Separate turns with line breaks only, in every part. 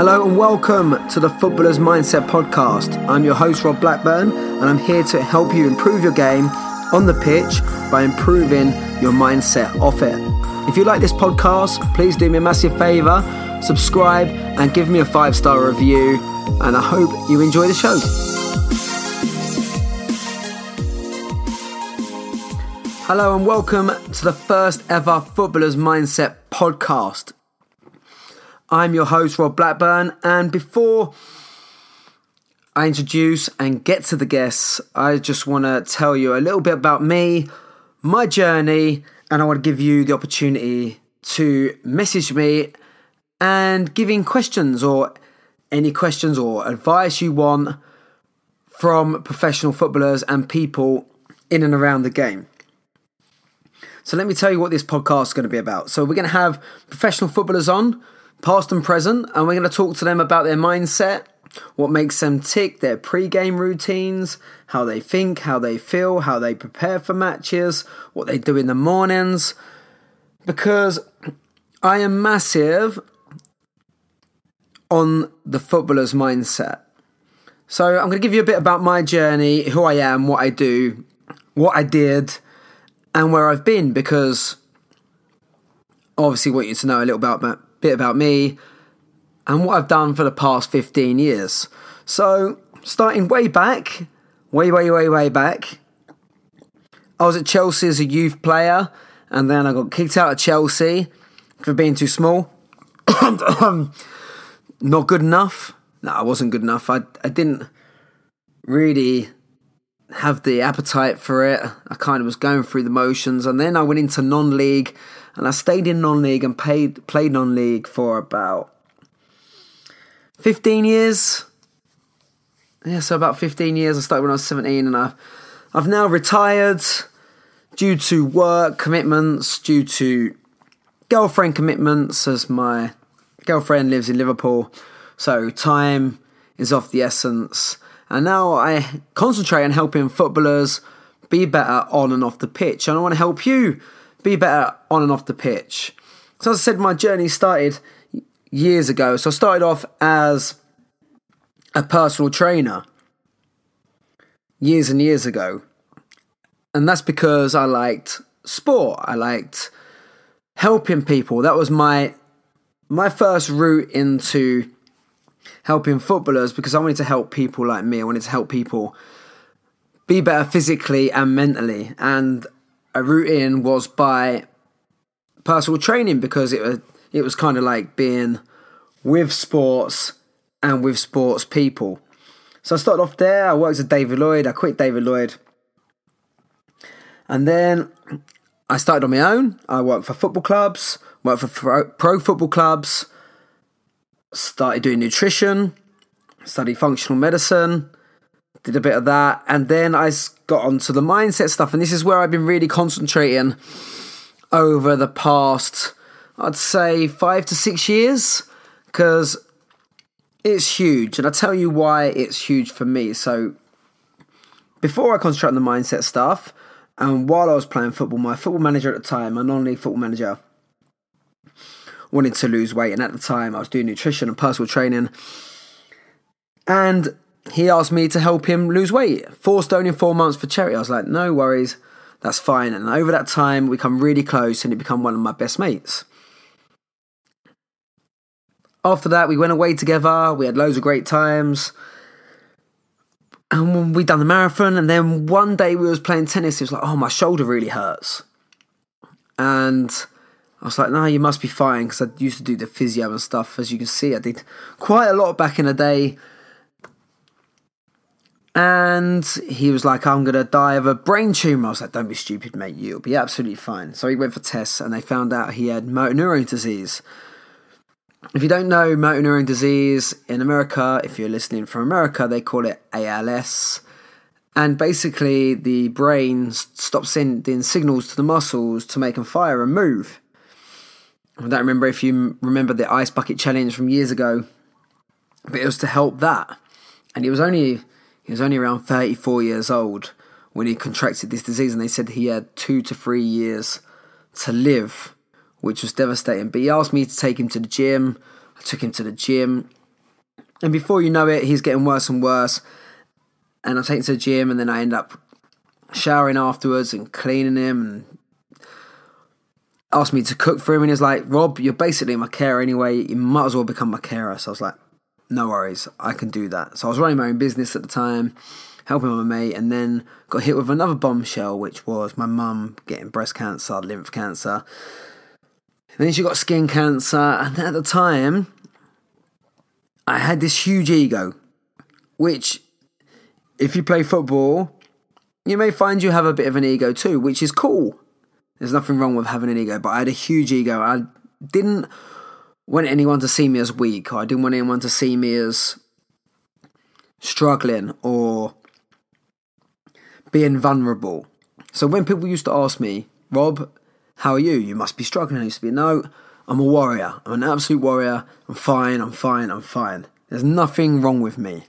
Hello and welcome to the Footballer's Mindset Podcast. I'm your host, Rob Blackburn, and I'm here to help you improve your game on the pitch by improving your mindset off it. If you like this podcast, please do me a massive favour, subscribe, and give me a five star review. And I hope you enjoy the show. Hello and welcome to the first ever Footballer's Mindset Podcast. I'm your host, Rob Blackburn, and before I introduce and get to the guests, I just want to tell you a little bit about me, my journey, and I want to give you the opportunity to message me and giving questions or any questions or advice you want from professional footballers and people in and around the game. So let me tell you what this podcast is going to be about. So we're going to have professional footballers on past and present, and we're going to talk to them about their mindset, what makes them tick, their pre game routines, how they think, how they feel, how they prepare for matches, what they do in the mornings. Because I am massive on the footballer's mindset. So I'm going to give you a bit about my journey, who I am, what I do, what I did, and where I've been because obviously want you to know a little about bit about me and what I've done for the past 15 years. So, starting way back, way, way, way, way back, I was at Chelsea as a youth player, and then I got kicked out of Chelsea for being too small. Not good enough. No, I wasn't good enough. I, I didn't really have the appetite for it. I kind of was going through the motions, and then I went into non-league, and I stayed in non-league and paid played non-league for about fifteen years. Yeah, so about fifteen years. I started when I was seventeen, and I've, I've now retired due to work commitments, due to girlfriend commitments, as my girlfriend lives in Liverpool, so time is of the essence. And now I concentrate on helping footballers be better on and off the pitch. And I want to help you be better on and off the pitch. So, as I said, my journey started years ago. So, I started off as a personal trainer years and years ago. And that's because I liked sport. I liked helping people. That was my my first route into helping footballers because I wanted to help people like me. I wanted to help people be better physically and mentally. And a route in was by personal training because it was it was kind of like being with sports and with sports people. So I started off there. I worked with David Lloyd. I quit David Lloyd, and then I started on my own. I worked for football clubs, worked for pro, pro football clubs, started doing nutrition, studied functional medicine, did a bit of that, and then I got onto the mindset stuff. And this is where I've been really concentrating over the past, I'd say, five to six years, because it's huge. And I'll tell you why it's huge for me. So, before I concentrate on the mindset stuff, and while I was playing football, my football manager at the time, my non league football manager, wanted to lose weight. And at the time, I was doing nutrition and personal training. And he asked me to help him lose weight. Four stone in four months for charity. I was like, no worries, that's fine. And over that time, we come really close and he become one of my best mates. After that, we went away together. We had loads of great times. And we done the marathon. And then one day we was playing tennis. He was like, oh, my shoulder really hurts. And I was like, no, you must be fine because I used to do the physio and stuff. As you can see, I did quite a lot back in the day. And he was like, I'm going to die of a brain tumour. I was like, don't be stupid, mate. You'll be absolutely fine. So he went for tests and they found out he had motor neurone disease. If you don't know motor neurone disease in America, if you're listening from America, they call it ALS. And basically, the brain stops sending signals to the muscles to make them fire and move. I don't remember if you remember the ice bucket challenge from years ago, but it was to help that. And it was only he was only around 34 years old when he contracted this disease, and they said he had two to three years to live, which was devastating. But he asked me to take him to the gym. I took him to the gym, And before you know it, he's getting worse and worse. And I take him to the gym, and then I end up showering afterwards and cleaning him and asked me to cook for him. And he's like, Rob, you're basically my carer anyway. You might as well become my carer. So I was like, no worries, I can do that. So I was running my own business at the time, helping my mate, and then got hit with another bombshell, which was my mum getting breast cancer, lymph cancer. And then she got skin cancer, and at the time, I had this huge ego, which, if you play football, you may find you have a bit of an ego too, which is cool. There's nothing wrong with having an ego, but I had a huge ego. I didn't want anyone to see me as weak, or I didn't want anyone to see me as struggling or being vulnerable. So when people used to ask me, Rob, how are you? You must be struggling. I used to be, no, I'm a warrior. I'm an absolute warrior. I'm fine, I'm fine, I'm fine. There's nothing wrong with me.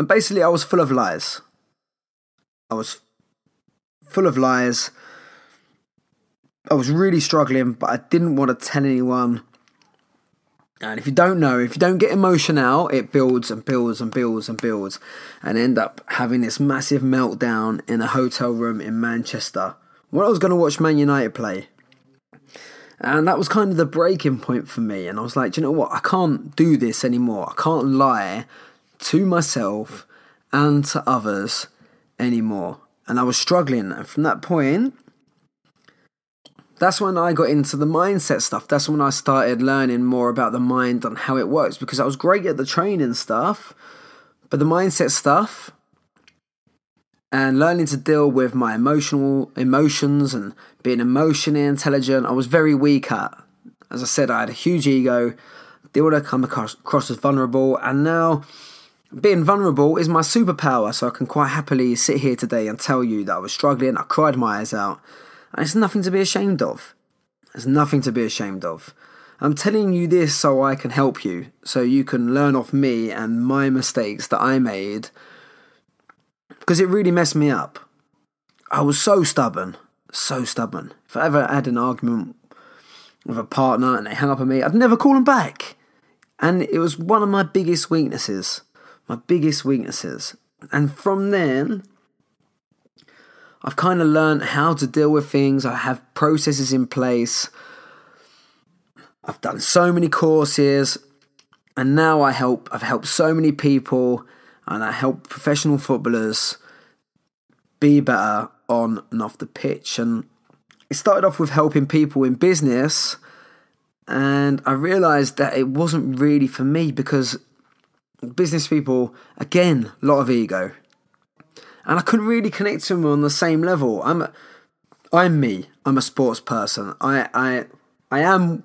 And basically, I was full of lies. I was full of lies. I was really struggling, but I didn't want to tell anyone. And if you don't know, if you don't get emotion out, it builds and builds and builds and builds, and end up having this massive meltdown in a hotel room in Manchester. When I was going to watch Man United play, and that was kind of the breaking point for me. And I was like, you know what? I can't do this anymore. I can't lie to myself and to others anymore. And I was struggling. And from that point, that's when I got into the mindset stuff. That's when I started learning more about the mind and how it works because I was great at the training stuff, but the mindset stuff and learning to deal with my emotional emotions and being emotionally intelligent, I was very weak at. As I said, I had a huge ego, didn't want to come across, across as vulnerable, and now being vulnerable is my superpower. So I can quite happily sit here today and tell you that I was struggling, I cried my eyes out and it's nothing to be ashamed of. There's nothing to be ashamed of. I'm telling you this so I can help you, so you can learn off me and my mistakes that I made, because it really messed me up. I was so stubborn, so stubborn. If I ever had an argument with a partner and they hung up on me, I'd never call them back. And it was one of my biggest weaknesses. My biggest weaknesses. And from then, I've kind of learned how to deal with things. I have processes in place. I've done so many courses and now I help I've helped so many people and I help professional footballers be better on and off the pitch and it started off with helping people in business and I realized that it wasn't really for me because business people again a lot of ego and I couldn't really connect to him on the same level. I'm, I'm me. I'm a sports person. I, I, I am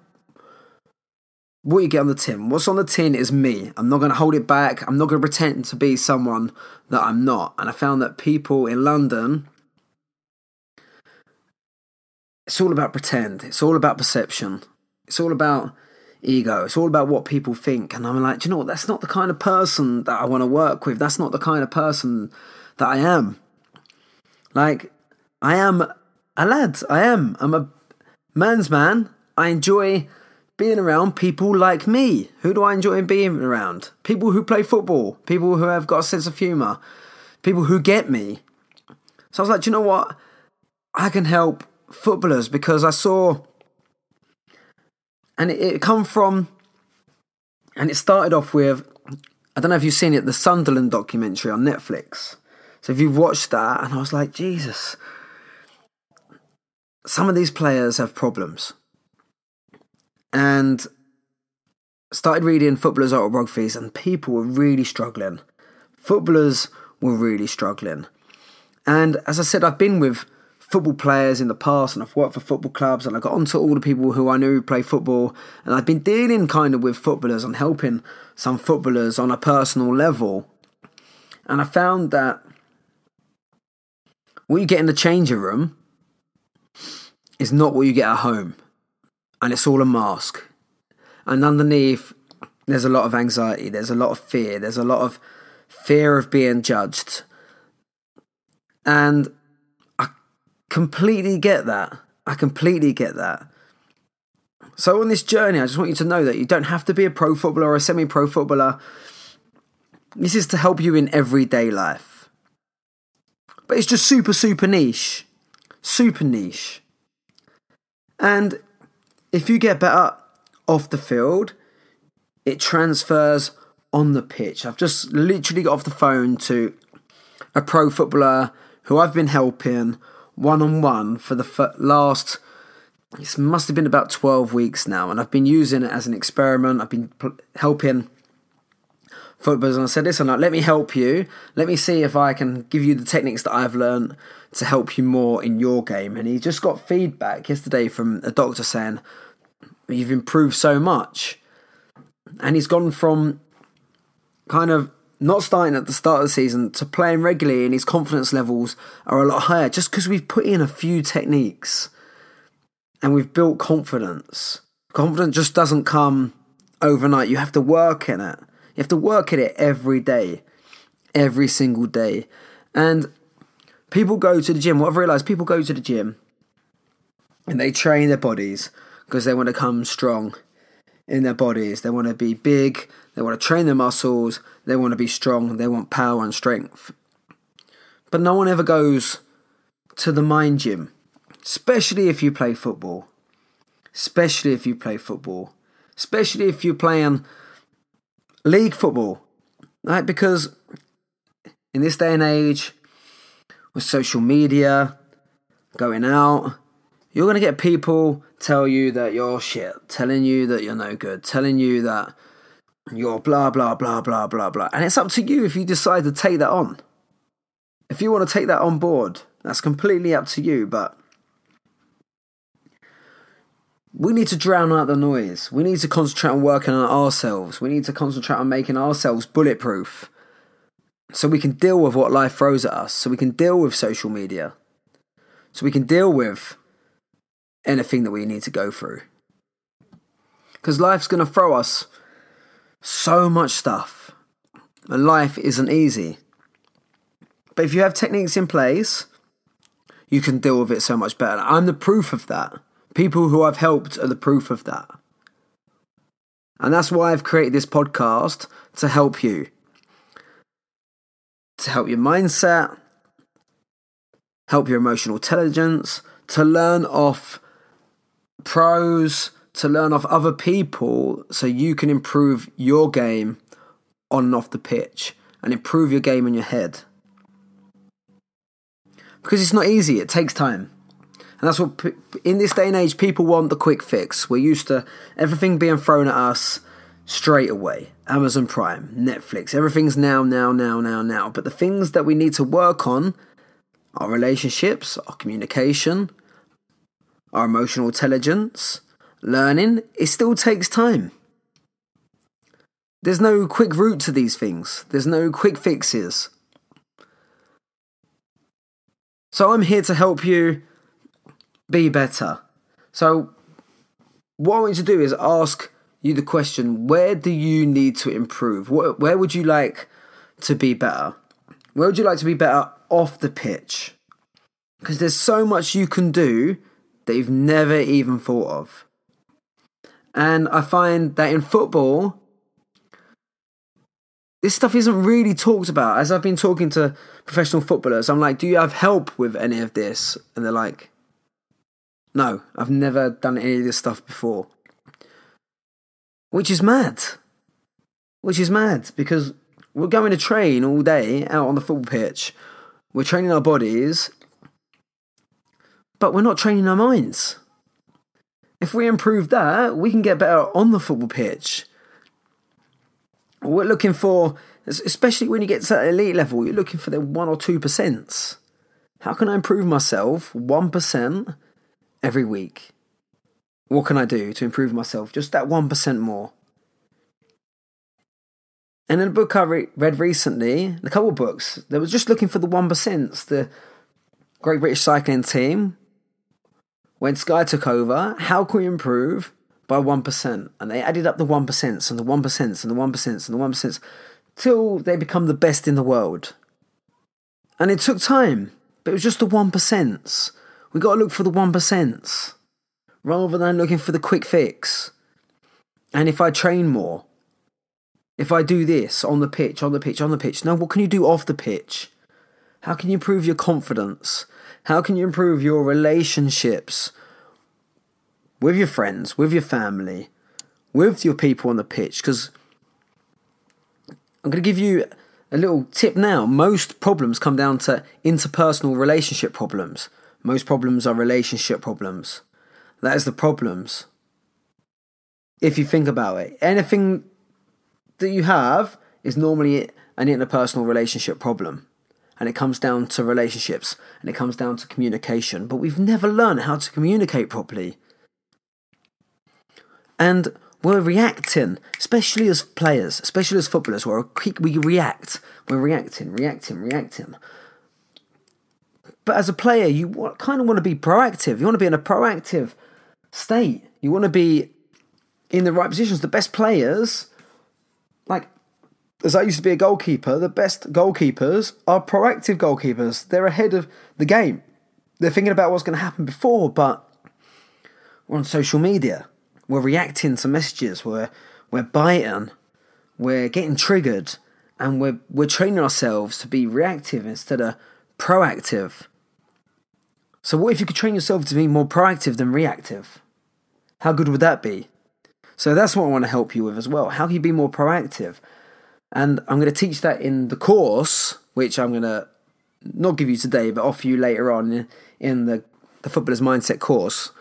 what you get on the tin. What's on the tin is me. I'm not going to hold it back. I'm not going to pretend to be someone that I'm not. And I found that people in London, it's all about pretend. It's all about perception. It's all about ego. It's all about what people think. And I'm like, you know what? That's not the kind of person that I want to work with. That's not the kind of person that I am. Like, I am a lad. I am. I'm a man's man. I enjoy being around people like me. Who do I enjoy being around? People who play football, people who have got a sense of humour, people who get me. So I was like, you know what? I can help footballers because I saw, and it, it come from, and it started off with, I don't know if you've seen it, the Sunderland documentary on Netflix. So if you watched that, and I was like, Jesus, some of these players have problems. And started reading footballers' autobiographies, and people were really struggling. Footballers were really struggling. And as I said, I've been with football players in the past and I've worked for football clubs and I got onto all the people who I knew who play football and I've been dealing kind of with footballers and helping some footballers on a personal level. And I found that what you get in the changer room is not what you get at home. And it's all a mask. And underneath, there's a lot of anxiety, there's a lot of fear, there's a lot of fear of being judged. And I completely get that. I completely get that. So, on this journey, I just want you to know that you don't have to be a pro footballer or a semi pro footballer. This is to help you in everyday life. But it's just super, super niche. Super niche. And if you get better off the field, it transfers on the pitch. I've just literally got off the phone to a pro footballer who I've been helping one on one for the last it must have been about 12 weeks now and I've been using it as an experiment. I've been helping footballers and I said, listen, like, let me help you. Let me see if I can give you the techniques that I've learned to help you more in your game. And he just got feedback yesterday from a doctor saying, you've improved so much. And he's gone from kind of not starting at the start of the season to playing regularly and his confidence levels are a lot higher just because we've put in a few techniques and we've built confidence. Confidence just doesn't come overnight. You have to work in it. You have to work at it every day, every single day. And people go to the gym. What I've realized, people go to the gym and they train their bodies because they want to come strong in their bodies. They want to be big. They want to train their muscles. They want to be strong. They want power and strength. But no one ever goes to the mind gym especially if you play football. Especially if you play football. Especially if you're playing league football. Right? Because in this day and age, with social media, going out, you're going to get people tell you that you're shit, telling you that you're no good, telling you that you're blah, blah, blah, blah, blah, blah. And it's up to you if you decide to take that on. If you want to take that on board, that's completely up to you. But we need to drown out the noise. We need to concentrate on working on ourselves. We need to concentrate on making ourselves bulletproof so we can deal with what life throws at us, so we can deal with social media, so we can deal with anything that we need to go through. Because life's going to throw us so much stuff, and life isn't easy. But if you have techniques in place, you can deal with it so much better. I'm the proof of that. People who I've helped are the proof of that. And that's why I've created this podcast to help you. To help your mindset, help your emotional intelligence, to learn off pros, to learn off other people so you can improve your game on and off the pitch and improve your game in your head. Because it's not easy, it takes time. And that's what, in this day and age, people want the quick fix. We're used to everything being thrown at us straight away. Amazon Prime, Netflix, everything's now, now, now, now, now. But the things that we need to work on our relationships, our communication, our emotional intelligence, learning, it still takes time. There's no quick route to these things, there's no quick fixes. So I'm here to help you be better. So, what I want you to do is ask you the question where do you need to improve? Where would you like to be better? Where would you like to be better off the pitch? Because there's so much you can do that you've never even thought of. And I find that in football, this stuff isn't really talked about. As I've been talking to professional footballers, I'm like, do you have help with any of this? And they're like, no, I've never done any of this stuff before. Which is mad. Which is mad because we're going to train all day out on the football pitch. We're training our bodies, but we're not training our minds. If we improve that, we can get better on the football pitch. We're looking for, especially when you get to that elite level, you're looking for the 1 or 2%. How can I improve myself 1%? Every week. What can I do to improve myself just that 1% more? And in a book I re- read recently, a couple of books, they was just looking for the 1%. The Great British Cycling Team, when Sky took over, how can we improve by 1%? And they added up the 1% and the 1% and the 1% and the 1% till they become the best in the world. And it took time, but it was just the 1%. We got to look for the 1%, rather than looking for the quick fix. And if I train more, if I do this on the pitch, on the pitch, on the pitch, no, what can you do off the pitch? How can you improve your confidence? How can you improve your relationships with your friends, with your family, with your people on the pitch? Because I'm going to give you a little tip now. Most problems come down to interpersonal relationship problems. Most problems are relationship problems. That is the problems. If you think about it, anything that you have is normally an interpersonal relationship problem. And it comes down to relationships and it comes down to communication. But we've never learned how to communicate properly. And we're reacting, especially as players, especially as footballers, we're we react. We're reacting, reacting, reacting. But as a player, you kind of want to be proactive. You want to be in a proactive state. You want to be in the right positions. The best players, like as I used to be a goalkeeper, the best goalkeepers are proactive goalkeepers. They're ahead of the game. They're thinking about what's going to happen before, but we're on social media. We're reacting to messages. We're we're biting. We're getting triggered, and we're we're training ourselves to be reactive instead of proactive. So, what if you could train yourself to be more proactive than reactive? How good would that be? So, that's what I want to help you with as well. How can you be more proactive? And I'm going to teach that in the course, which I'm going to not give you today, but offer you later on in the, the Footballer's Mindset course,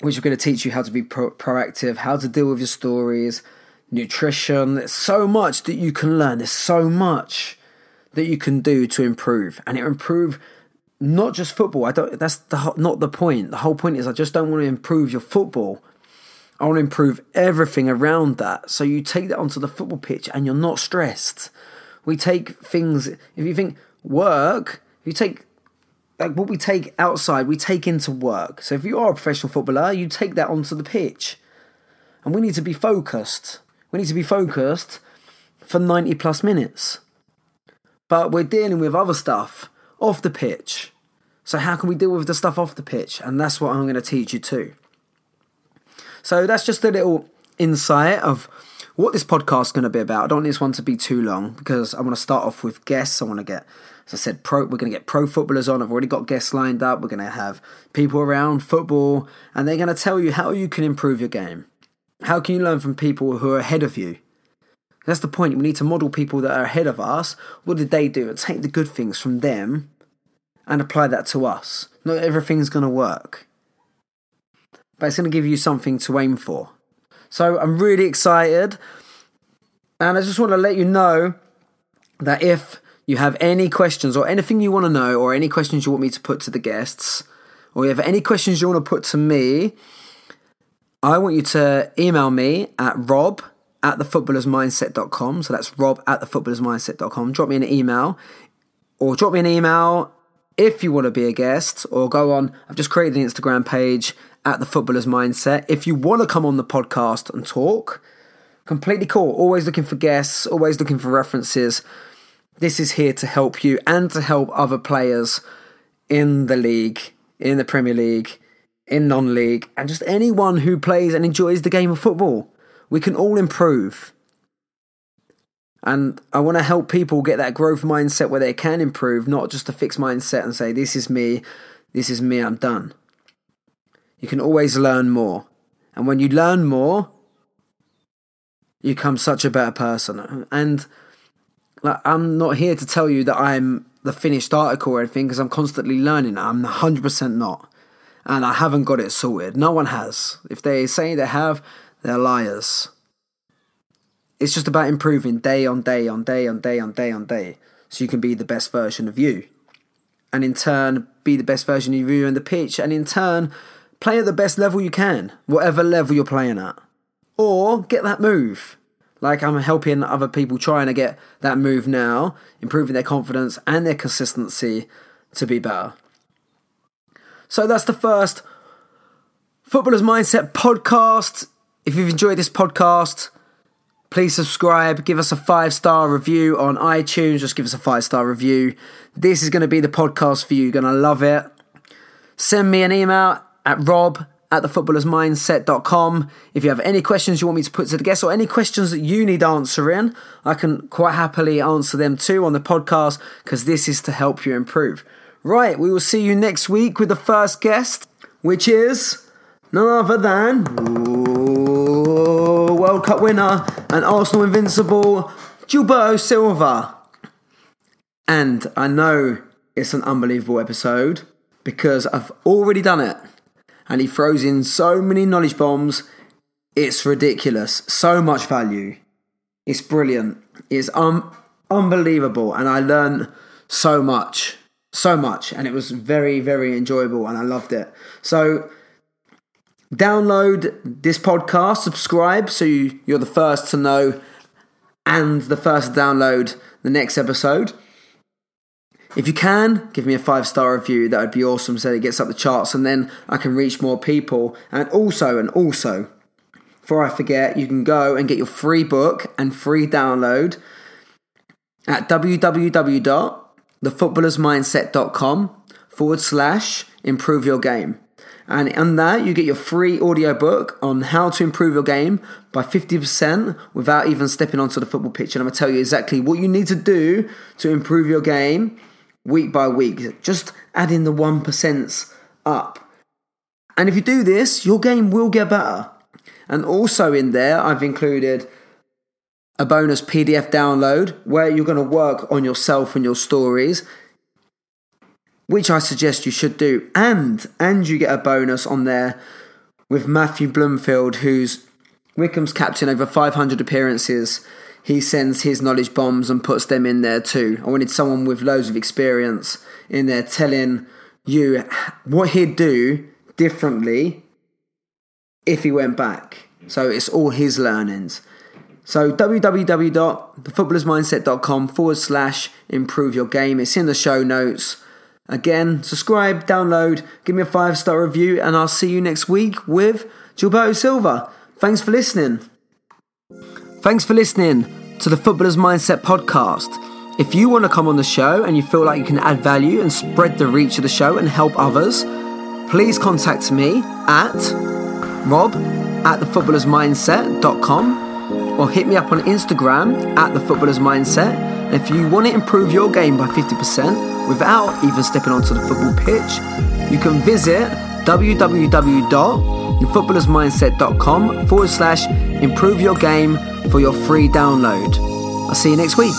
which we're going to teach you how to be pro- proactive, how to deal with your stories, nutrition. There's so much that you can learn. There's so much that you can do to improve, and it improve not just football. I don't. That's the not the point. The whole point is I just don't want to improve your football. I want to improve everything around that. So you take that onto the football pitch, and you're not stressed. We take things. If you think work, if you take like what we take outside, we take into work. So if you are a professional footballer, you take that onto the pitch, and we need to be focused. We need to be focused for ninety plus minutes. But we're dealing with other stuff off the pitch. So, how can we deal with the stuff off the pitch? And that's what I'm going to teach you too. So, that's just a little insight of what this podcast is going to be about. I don't want this one to be too long because I want to start off with guests. I want to get, as I said, pro. We're going to get pro footballers on. I've already got guests lined up. We're going to have people around football, and they're going to tell you how you can improve your game. How can you learn from people who are ahead of you? That's the point. We need to model people that are ahead of us. What did they do? And take the good things from them and apply that to us. Not everything's going to work, but it's going to give you something to aim for. So I'm really excited. And I just want to let you know that if you have any questions or anything you want to know, or any questions you want me to put to the guests, or you have any questions you want to put to me, I want you to email me at rob at thefootballersmindset.com. So that's rob at thefootballersmindset.com. Drop me an email or drop me an email if you want to be a guest or go on. I've just created an Instagram page at the footballers mindset. If you want to come on the podcast and talk, completely cool. Always looking for guests, always looking for references. This is here to help you and to help other players in the league, in the Premier League, in non league, and just anyone who plays and enjoys the game of football. We can all improve. And I want to help people get that growth mindset where they can improve, not just a fixed mindset and say, This is me, this is me, I'm done. You can always learn more. And when you learn more, you become such a better person. And like, I'm not here to tell you that I'm the finished article or anything because I'm constantly learning. I'm 100% not. And I haven't got it sorted. No one has. If they say they have, they're liars. It's just about improving day on day on day on day on day on day so you can be the best version of you. And in turn, be the best version of you in the pitch. And in turn, play at the best level you can, whatever level you're playing at. Or get that move. Like I'm helping other people trying to get that move now, improving their confidence and their consistency to be better. So that's the first Footballers Mindset podcast. If you've enjoyed this podcast, please subscribe, give us a five star review on iTunes, just give us a five star review. This is going to be the podcast for you, you're going to love it. Send me an email at rob at thefootballersmindset.com. If you have any questions you want me to put to the guests or any questions that you need answering, I can quite happily answer them too on the podcast because this is to help you improve. Right, we will see you next week with the first guest, which is none other than ooh, World Cup winner and Arsenal invincible Gilberto Silva. And I know it's an unbelievable episode because I've already done it and he throws in so many knowledge bombs. It's ridiculous. So much value. It's brilliant. It's um, unbelievable. And I learned so much. So much. And it was very, very enjoyable. And I loved it. So download this podcast, subscribe so you, you're the first to know and the first to download the next episode. If you can, give me a five star review. That would be awesome so it gets up the charts and then I can reach more people. And also, and also, before I forget, you can go and get your free book and free download at www.thefootballersmindset.com forward slash improve your game. And on that, you get your free audiobook on how to improve your game by 50% without even stepping onto the football pitch. And I'm going to tell you exactly what you need to do to improve your game week by week, just adding the 1% up. And if you do this, your game will get better. And also in there, I've included a bonus PDF download where you're going to work on yourself and your stories, which I suggest you should do. And and you get a bonus on there with Matthew Bloomfield, who's Wycombe's captain over 500 appearances he sends his knowledge bombs and puts them in there too. I wanted someone with loads of experience in there telling you what he'd do differently if he went back. So it's all his learnings. So www.thefootballersmindset.com forward slash improve your game. It's in the show notes. Again, subscribe, download, give me a five star review, and I'll see you next week with Gilberto Silva. Thanks for listening. Thanks for listening to the Footballer's Mindset podcast. If you want to come on the show and you feel like you can add value and spread the reach of the show and help others, please contact me at rob at thefootballersmindset.com or hit me up on Instagram at thefootballersmindset. And if you want to improve your game by 50% without even stepping onto the football pitch, you can visit www.thefootballersmindset.com forward slash improve your game for your free download. I'll see you next week.